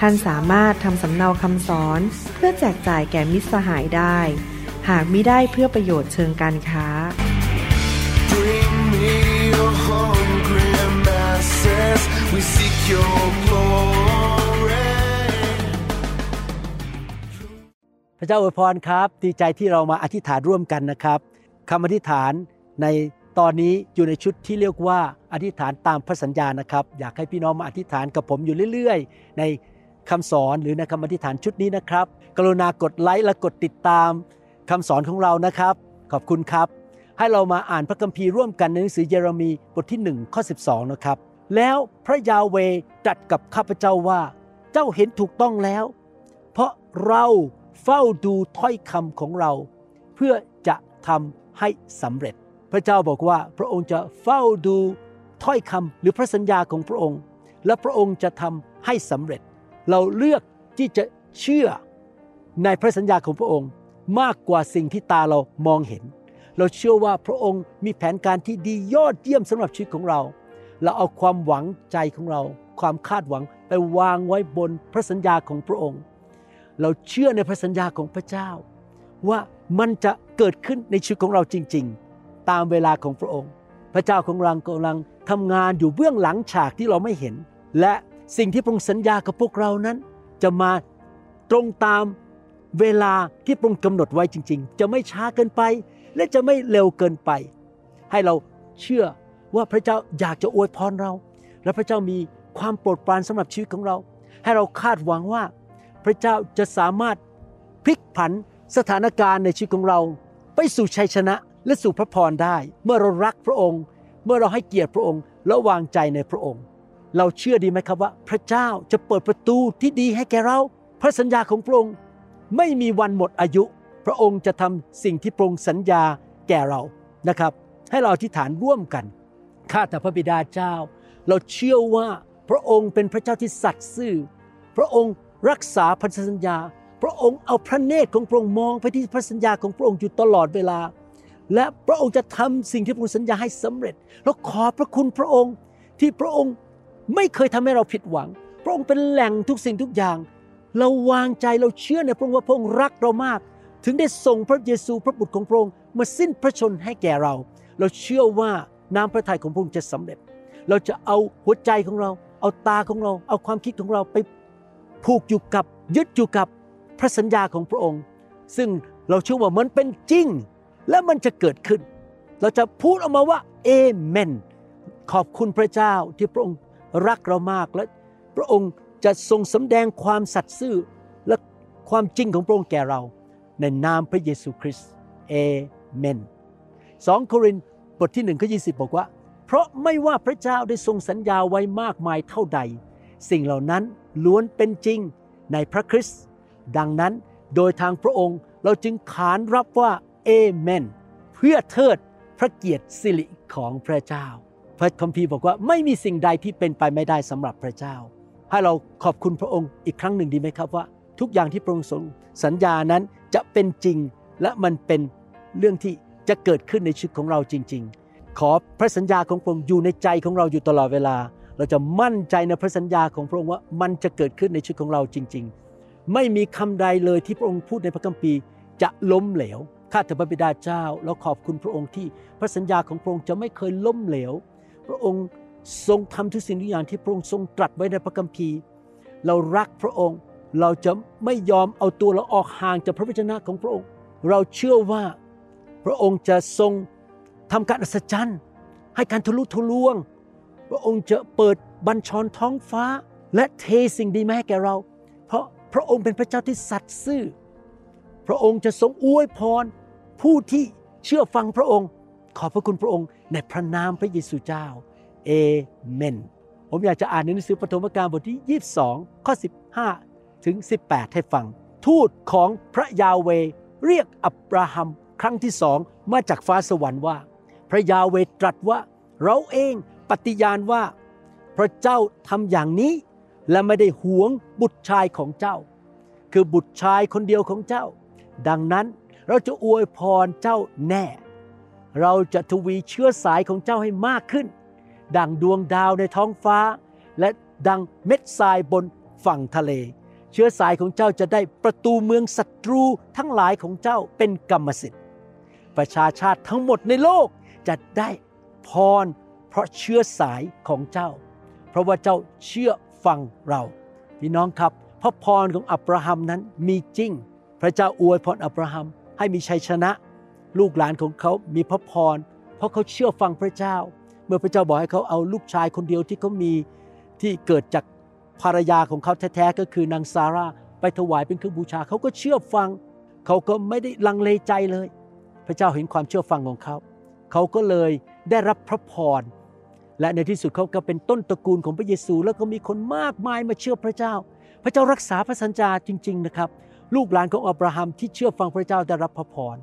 ท่านสามารถทำสำเนาคำสอนเพื่อแจกจ่ายแก่มิตรสหายได้ หากมิได้เพื่อประโยชน์เชิงการค้า พระเจ้าอวยพรครับ ดีใจที่เรามาอธิษฐานร่วมกันนะครับคำอธิษฐานในตอนนี้อยู่ในชุดที่เรียกว่าอธิษฐานตามพระสัญญานะครับ อยากให้พี่น้องมาอธิษฐานกับผมอยู่เรื่อย ๆ ใน คำสอนหรือในคำอธิษฐานชุดนี้นะครับ กรุณากดไลค์และกดติดตามคำสอนของเรานะครับ ขอบคุณครับ ให้เรามาอ่านพระคัมภีร์ร่วมกันในหนังสือเยเรมีบทที่1ข้อ12 นะครับ แล้วพระยาเวตรัสกับข้าพเจ้าว่า เจ้าเห็นถูกต้องแล้ว เพราะเราเฝ้าดูถ้อยคำของเรา เพื่อจะทำให้สำเร็จ พระเจ้าบอกว่าพระองค์จะเฝ้าดูถ้อยคำหรือพระสัญญาของพระองค์ และพระองค์จะทำให้สำเร็จ เราเลือกที่จะเชื่อในพระสัญญาของพระองค์มากกว่าสิ่งที่ตาเรามองเห็น เราเชื่อว่าพระองค์มีแผนการที่ดียอดเยี่ยมสำหรับชีวิตของเรา เราเอาความหวังใจของเรา ความคาดหวังไปวางไว้บนพระสัญญาของพระองค์ เราเชื่อในพระสัญญาของพระเจ้า ว่ามันจะเกิดขึ้นในชีวิตของเราจริง ๆ ตามเวลาของพระองค์ พระเจ้าของเรากำลังทำงานอยู่เบื้องหลังฉากที่เราไม่เห็น และ สิ่งที่พระองค์สัญญากับพวกเรานั้น จะมาตรงตามเวลาที่พระองค์กำหนดไว้จริง ๆ จะไม่ช้าเกินไป และจะไม่เร็วเกินไป ให้เราเชื่อว่าพระเจ้าอยากจะอวยพรเรา และพระเจ้ามีความโปรดปรานสำหรับชีวิตของเรา ให้เราคาดหวังว่า พระเจ้าจะสามารถพลิกผันสถานการณ์ในชีวิตของเรา ไปสู่ชัยชนะและสู่พระพรได้ เมื่อเรารักพระองค์ เมื่อเราให้เกียรติพระองค์และวางใจในพระองค์ เราเชื่อดีไหมครับว่า พระเจ้าจะเปิดประตูที่ดีให้แก่เรา พระสัญญาของพระองค์ไม่มีวันหมดอายุ พระองค์จะทำสิ่งที่พระองค์สัญญาแก่เรานะครับ ให้เราอธิษฐานร่วมกันข้าแต่พระบิดาเจ้า เราเชื่อว่าพระองค์เป็นพระเจ้าที่สัตย์ซื่อ พระองค์รักษาพันธสัญญา พระองค์เอาพระเนตรของพระองค์มองไปที่พระสัญญาของพระองค์อยู่ตลอดเวลา และพระองค์จะทำสิ่งที่พระองค์สัญญาให้สำเร็จ เราขอบพระคุณพระองค์ที่พระองค์ ไม่เคยทำให้เราผิดหวัง พระองค์เป็นแหล่งทุกสิ่งทุกอย่าง เราวางใจเราเชื่อในพระองค์ว่าพระองค์รักเรามาก ถึงได้ส่งพระเยซูพระบุตรของพระองค์มาสิ้นพระชนให้แก่เรา เราเชื่อว่าน้ำพระทัยของพระองค์จะสำเร็จ เราจะเอาหัวใจของเรา เอาตาของเรา เอาความคิดของเราไปผูกอยู่กับยึดอยู่กับพระสัญญาของพระองค์ ซึ่งเราเชื่อว่ามันเป็นจริง และมันจะเกิดขึ้น เราจะพูดออกมาว่าเอเมนขอบคุณพระเจ้าที่พระองค์ รักเรามากและพระองค์จะทรงสำแดงความสัตย์ซื่อและความจริงของพระองค์แก่เรา ในนามพระเยซูคริสต์เอเมน2โครินธ์บทที่1ข้อ20บอกว่า เพราะไม่ว่าพระเจ้าได้ทรงสัญญาไว้มากมายเท่าใด สิ่งเหล่านั้นล้วนเป็นจริงในพระคริสต์ดังนั้นโดยทางพระองค์เราจึงขานรับว่าเอเมนเพื่อเทิดพระเกียรติสิริของพระเจ้า พระคัมภีร์บอกว่าไม่มีสิ่งใดที่เป็นไปไม่ได้สำหรับพระเจ้า ให้เราขอบคุณพระองค์อีกครั้งหนึ่งดีไหมครับว่า ทุกอย่างที่พระองค์ทรงสัญญานั้นจะเป็นจริงและมันเป็นเรื่องที่จะเกิดขึ้นในชีวิตของเราจริง ๆ ขอพระสัญญาของพระองค์อยู่ในใจของเราอยู่ตลอดเวลา เราจะมั่นใจในพระสัญญาของพระองค์ว่ามันจะเกิดขึ้นในชีวิตของเราจริง ๆ ไม่มีคำใดเลยที่พระองค์พูดในพระคัมภีร์จะล้มเหลวข้าแต่พระบิดาเจ้าเราขอบคุณพระองค์ที่พระสัญญาของพระองค์จะไม่เคยล้มเหลว พระองค์ทรงทำทุกสิ่งทุกอย่างที่พระองค์ทรงตรัสไว้ในพระคัมภีร์ เรารักพระองค์เราจะไม่ยอมเอาตัวเราออกห่างจากพระวจนะของพระองค์ เราเชื่อว่าพระองค์จะทรงทำการอัศจรรย์ ให้การทะลุทะลวง พระองค์จะเปิดบัญชรท้องฟ้า และเทสิ่งดีมาให้แก่เรา เพราะพระองค์เป็นพระเจ้าที่สัตย์ซื่อ พระองค์จะทรงอวยพรผู้ที่เชื่อฟังพระองค์ ขอบพระคุณพระองค์ในพระนามพระเยซูเจ้าเอเมน ผมอยากจะอ่านในหนังสือปฐมกาลบทที่ 22 ข้อ 15 ถึง 18 ให้ฟัง ทูตของพระยาเวเรียกอับราฮัมครั้งที่สองมาจากฟ้าสวรรค์ว่า พระยาเวตรัสว่าเราเองปฏิญาณว่า พระเจ้าทำอย่างนี้ และไม่ได้หวงบุตรชายของเจ้า คือบุตรชายคนเดียวของเจ้า ดังนั้นเราจะอวยพรเจ้าแน่ เราจะทวีเชื้อสายของเจ้าให้มากขึ้น ดังดวงดาวในท้องฟ้า และดังเม็ดทรายบนฝั่งทะเล เชื้อสายของเจ้าจะได้ประตูเมืองศัตรูทั้งหลายของเจ้าเป็นกรรมสิทธิ์ ประชาชาติทั้งหมดในโลกจะได้พรเพราะเชื้อสายของเจ้า เพราะว่าเจ้าเชื่อฟังเราพี่น้องครับ พระพรของอับราฮัมนั้นมีจริง พระเจ้าอวยพรอับราฮัมให้มีชัยชนะ ลูกหลานของเขามีพระพร เพราะเขาเชื่อฟังพระเจ้า เมื่อพระเจ้าบอกให้เขาเอาลูกชายคนเดียวที่เขามีที่เกิดจากภรรยาของเขาแท้ๆก็คือนางซาร่าไปถวายเป็นเครื่องบูชา เขาก็เชื่อฟัง เขาก็ไม่ได้ลังเลใจเลย พระเจ้าเห็นความเชื่อฟังของเขา เขาก็เลยได้รับพระพร และในที่สุดเขาก็เป็นต้นตระกูลของพระเยซู แล้วก็มีคนมากมายมาเชื่อพระเจ้า พระเจ้ารักษาพระสัญญาจริง ๆนะครับ ลูกหลานของอับราฮัมที่เชื่อฟังพระเจ้าได้รับพระพร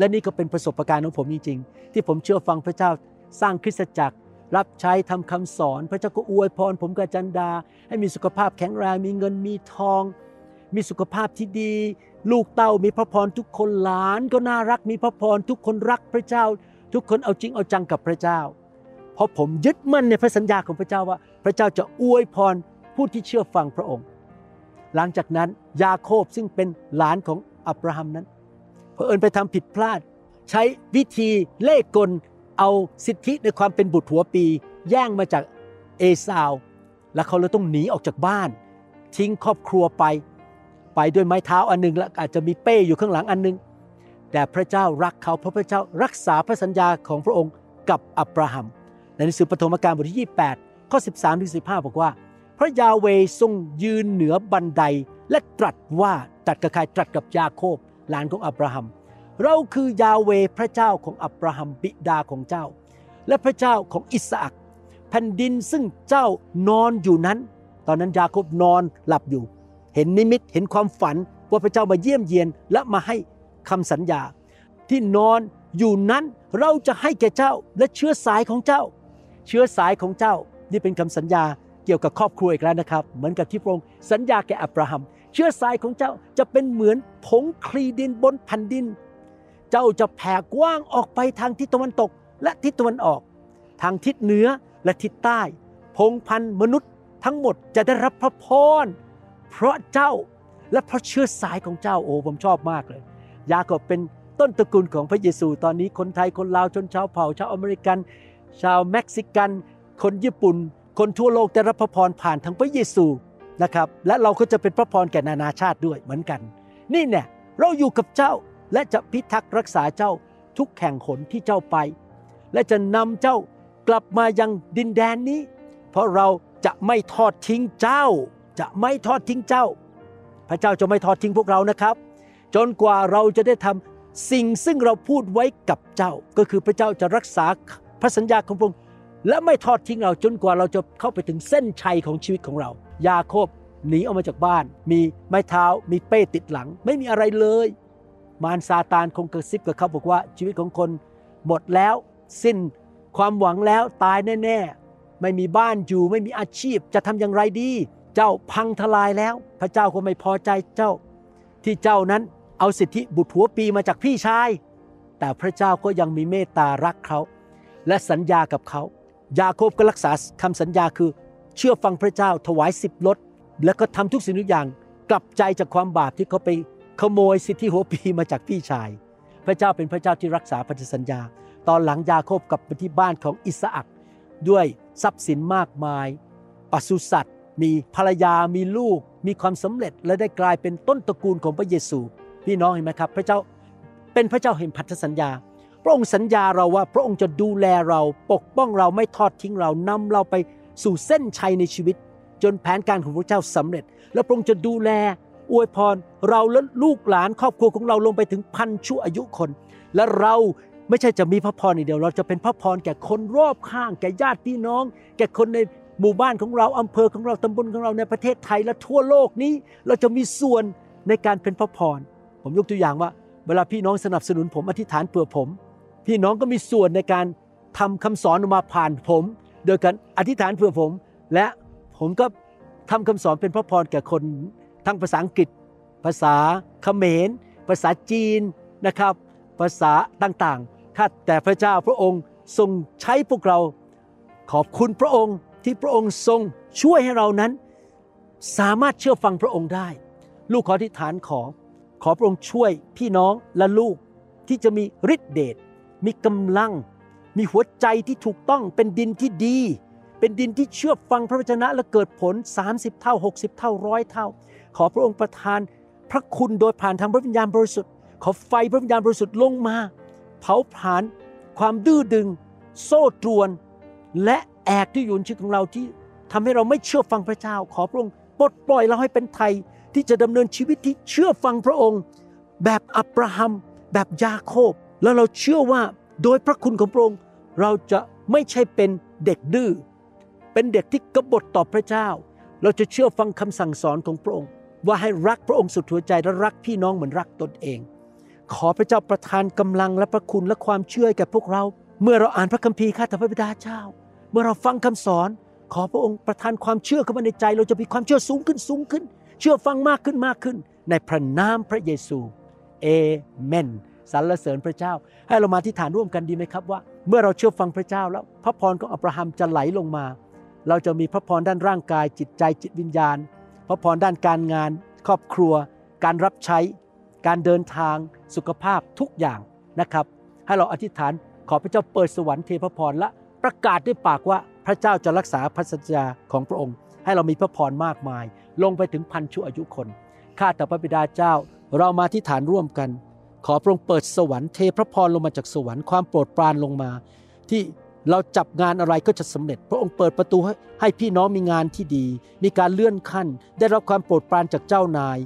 และนี่ก็เป็นประสบการณ์ของผมจริงๆ ที่ผมเชื่อฟังพระเจ้าสร้างคริสตจักร รับใช้ทำคำสอน พระเจ้าก็อวยพร ผมกับจันดา ให้มีสุขภาพแข็งแรงมีเงินมีทอง มีสุขภาพที่ดี ลูกเต้ามีพระพรทุกคนหลานก็น่ารักมีพระพรทุกคนรักพระเจ้า ทุกคนเอาจริงเอาจังกับพระเจ้า เพราะผมยึดมั่นในพระสัญญาของพระเจ้าว่า พระเจ้าจะอวยพรผู้ที่เชื่อฟังพระองค์ หลังจากนั้นยาโคบซึ่งเป็นหลานของอับราฮัมนั้น เผอิญไปทำผิดพลาด ใช้วิธีเล่ห์กลเอาสิทธิในความเป็นบุตรหัวปี แย่งมาจากเอสาว แล้วเขาเลยต้องหนีออกจากบ้าน ทิ้งครอบครัวไป ไปด้วยไม้เท้าอันหนึงแล้วอาจจะมีเป้อยู่ข้างหลังอันหนึง แต่พระเจ้ารักเขาเพราะพระเจ้ารักษาพระสัญญาของพระองค์กับอับราฮัมในหนังสือปฐมกาลบทที่ 28 ข้อ 13ถึง15 บอกว่า พระยาเวทรงยืนเหนือบันไดและตรัสว่าตรัสกับใครตรัสกับยาโคบ หลานของอับราฮัม เราคือยาเวพระเจ้าของอับราฮัมบิดาของเจ้า และพระเจ้าของอิสอักแผ่นดินซึ่งเจ้านอนอยู่นั้น ตอนนั้นยาโคบนอนหลับอยู่ เห็นนิมิตเห็นความฝันว่าพระเจ้ามาเยี่ยมเยียนและมาให้คำสัญญา ที่นอนอยู่นั้นเราจะให้แก่เจ้าและเชื้อสายของเจ้า เชื้อสายของเจ้านี่เป็นคำสัญญาเกี่ยวกับครอบครัวอีกแล้วนะครับ เหมือนกับที่พระองค์สัญญาแก่อับราฮัม เชื้อสายของเจ้าจะเป็นเหมือนผงคลีดินบนแผ่นดิน เจ้าจะแผ่กว้างออกไปทางทิศตะวันตกและทิศตะวันออก ทางทิศเหนือและทิศใต้ พงพันมนุษย์ทั้งหมดจะได้รับพระพรเพราะเจ้าและเพราะเชื้อสายของเจ้าโอ้ผมชอบมากเลย ยาโคบเป็นต้นตระกูลของพระเยซูตอนนี้คนไทยคนลาวชนชาวเผ่าชาวอเมริกัน ชาวเม็กซิกัน คนญี่ปุ่น คนทั่วโลกได้รับพระพรผ่านทางพระเยซู นะครับและเราก็จะเป็นพระพรแก่นานาชาติด้วยเหมือนกัน นี่เนี่ยเราอยู่กับเจ้าและจะพิทักษ์รักษาเจ้าทุกแห่งหนที่เจ้าไป และจะนำเจ้ากลับมายังดินแดนนี้ เพราะเราจะไม่ทอดทิ้งเจ้า จะไม่ทอดทิ้งเจ้า พระเจ้าจะไม่ทอดทิ้งพวกเรานะครับ จนกว่าเราจะได้ทำสิ่งซึ่งเราพูดไว้กับเจ้า ก็คือพระเจ้าจะรักษาพระสัญญาของพระองค์และไม่ทอดทิ้งเราจนกว่าเราจะเข้าไปถึงเส้นชัยของชีวิตของเรา ยาโคบหนีออกมาจากบ้าน มีไม้เท้ามีเป้ติดหลัง ไม่มีอะไรเลย มารซาตานคงกระซิบกับเขาบอกว่าชีวิตของคนหมดแล้วสิ้นความหวังแล้วตายแน่ ๆ ไม่มีบ้านอยู่ไม่มีอาชีพจะทำอย่างไรดี เจ้าพังทลายแล้ว พระเจ้าก็ไม่พอใจเจ้า ที่เจ้านั้นเอาสิทธิบุตรผัวปีมาจากพี่ชาย แต่พระเจ้าก็ยังมีเมตตารักเขา และสัญญากับเขา ยาโคบก็รักษาคำสัญญาคือ เชื่อฟังพระเจ้าถวายสิบลดแล้วก็ทำทุกสิ่งทุกอย่างกลับใจจากความบาปที่เขาไปขโมยสิทธิหัวปีมาจากพี่ชาย พระเจ้าเป็นพระเจ้าที่รักษาพันธสัญญา ตอนหลังยาโคบกลับไปที่บ้านของอิสอักด้วยทรัพย์สินมากมายปศุสัตว์ มีภรรยามีลูก มีความสำเร็จและได้กลายเป็นต้นตระกูลของพระเยซู พี่น้องเห็นไหมครับ พระเจ้าเป็นพระเจ้าแห่งพันธสัญญา พระองค์สัญญาเราว่าพระองค์จะดูแลเราปกป้องเราไม่ทอดทิ้งเรานำเราไป สู่เส้นชัยในชีวิต จนแผนการของพระเจ้าสำเร็จ แล้วพระองค์จะดูแล อวยพรเราและลูกหลานครอบครัวของเราลงไปถึงพันชั่วอายุคน และเราไม่ใช่จะมีพระพรอย่างเดียว เราจะเป็นพระพรแก่คนรอบข้าง แก่ญาติพี่น้อง แก่คนในหมู่บ้านของเราอำเภอของเราตำบลของเราในประเทศไทยและทั่วโลกนี้ เราจะมีส่วนในการเป็นพระพร ผมยกตัวอย่างว่า เวลาพี่น้องสนับสนุนผมอธิษฐานเผื่อผม พี่น้องก็มีส่วนในการทำคำสอนออกมาผ่านผม โดยการอธิษฐานเผื่อผม และผมก็ทำคำสอนเป็นพระพรแก่คนทั้งภาษาอังกฤษ ภาษาเขมร ภาษาจีนนะครับ ภาษาต่างๆข้าแต่พระเจ้าพระองค์ทรงใช้พวกเรา ขอบคุณพระองค์ที่พระองค์ทรงช่วยให้เรานั้น สามารถเชื่อฟังพระองค์ได้ ลูกขอที่ฐานขอ ขอพระองค์ช่วยพี่น้องและลูกที่จะมีฤทธิเดชมีกำลัง มีหัวใจที่ถูกต้องเป็นดินที่ดี เป็นดินที่เชื่อฟังพระวจนะและเกิดผล 30 เท่า 60 เท่าร้อยเท่า ขอพระองค์ประทานพระคุณโดยผ่านทางพระวิญญาณบริสุทธิ์ ขอไฟพระวิญญาณบริสุทธิ์ลงมา เผาผลาญความดื้อดึง โซ่ตรวน และแอกที่อยู่ในชีวิตของเราที่ทำให้เราไม่เชื่อฟังพระเจ้า ขอพระองค์ปลดปล่อยเราให้เป็นไทยที่จะดำเนินชีวิตที่เชื่อฟังพระองค์ แบบอับราฮัม แบบยาโคบ แล้วเราเชื่อว่าโดยพระคุณของพระองค์ เราจะไม่ใช่เป็นเด็กดื้อ เป็นเด็กที่กบฏต่อพระเจ้า เราจะเชื่อฟังคำสั่งสอนของพระองค์ ว่าให้รักพระองค์สุดหัวใจและรักพี่น้องเหมือนรักตนเอง ขอพระเจ้าประทานกำลังและพระคุณและความเชื่อให้แก่พวกเรา เมื่อเราอ่านพระคัมภีร์ข้าแต่พระบิดาเจ้า เมื่อเราฟังคำสอน ขอพระองค์ประทานความเชื่อเข้ามาในใจ เราจะมีความเชื่อสูงขึ้นสูงขึ้น เชื่อฟังมากขึ้นมากขึ้น ในพระนามพระเยซูเอเมน สรรเสริญพระเจ้า ให้เรามาที่ฐานร่วมกันดีไหมครับว่า เมื่อเราเชื่อฟังพระเจ้าแล้ว พระพรของอับราฮัมจะไหลลงมา เราจะมีพระพรด้านร่างกาย จิตใจจิตวิญญาณ พระพรด้านการงาน ครอบครัว การรับใช้ การเดินทาง สุขภาพทุกอย่างนะครับ ให้เราอธิษฐานขอพระเจ้าเปิดสวรรค์เทพระพรและประกาศด้วยปากว่าพระเจ้าจะรักษาพระสัญญาของพระองค์ ให้เรามีพระพรมากมาย ลงไปถึงพันชั่วอายุคนข้าแต่พระบิดาเจ้าเรามาที่ฐานร่วมกัน ขอพระองค์เปิดสวรรค์เทพระพรลงมาจากสวรรค์ความโปรดปรานลงมา ที่เราจับงานอะไรก็จะสำเร็จ พระองค์เปิดประตูให้ให้พี่น้องมีงานที่ดี มีการเลื่อนขั้น ได้รับความโปรดปรานจากเจ้านาย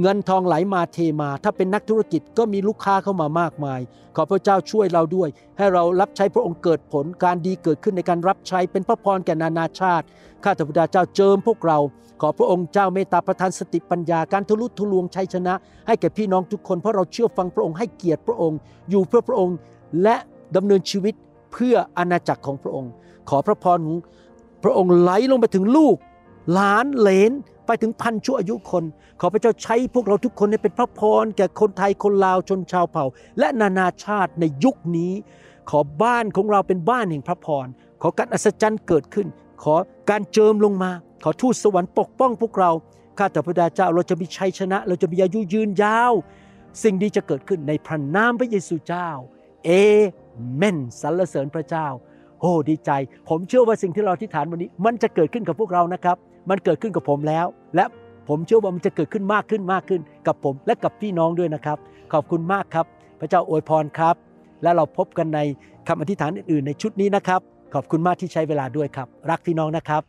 เงินทองไหลมาเทมา ถ้าเป็นนักธุรกิจก็มีลูกค้าเข้ามามากมาย ขอพระเจ้าช่วยเราด้วย ให้เรารับใช้พระองค์เกิดผลการดีเกิดขึ้นในการรับใช้เป็นพระพรแก่นานาชาติ ข้าแต่พระเจ้าเจิมพวกเรา ขอพระองค์เจ้าเมตตาประทานสติปัญญาการทะลุทะลวงชัยชนะ ให้แก่พี่น้องทุกคนเพราะเราเชื่อฟังพระองค์ให้เกียรติพระองค์ อยู่เพื่อพระองค์และดำเนินชีวิตเพื่ออาณาจักรของพระองค์ ขอพระพรของพระองค์ไหลลงไปถึงลูก หลานเหลนไปถึงพันชั่วอายุคน ขอพระเจ้าใช้พวกเราทุกคนให้เป็นพระพรแก่คนไทยคนลาวชนชาวเผ่า และนานาชาติในยุคนี้ ขอบ้านของเราเป็นบ้านแห่งพระพรขอการอัศจรรย์เกิดขึ้น ขอการเจิมลงมา ขอทูตสวรรค์ปกป้องพวกเรา ข้าแต่พระเจ้าเราจะมีชัยชนะ เราจะมีอายุยืนยาว สิ่งดีจะเกิดขึ้นในพระนามพระเยซูเจ้า เอเมนสรรเสริญพระเจ้าโอ้ดีใจ ผมเชื่อว่าสิ่งที่เราที่ฐานวันนี้ มันจะเกิดขึ้นกับพวกเรานะครับ มันเกิดขึ้นกับผมแล้ว และผมเชื่อว่ามันจะเกิดขึ้นมากขึ้นมากขึ้น กับผมและกับพี่น้องด้วยนะครับ ขอบคุณมากครับ พระเจ้าอวยพรครับ และเราพบกันในคำอธิษฐานอื่นๆในชุดนี้นะครับ ขอบคุณมากที่ใช้เวลาด้วยครับ รักพี่น้องนะครับ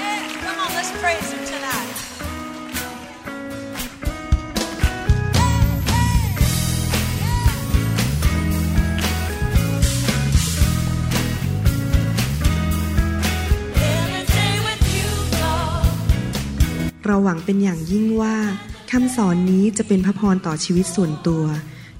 Yeah, come on, let's praise him tonight. เราหวังเป็นอย่างยิ่งว่าคำสอนนี้จะเป็นพระพรต่อชีวิตส่วนตัว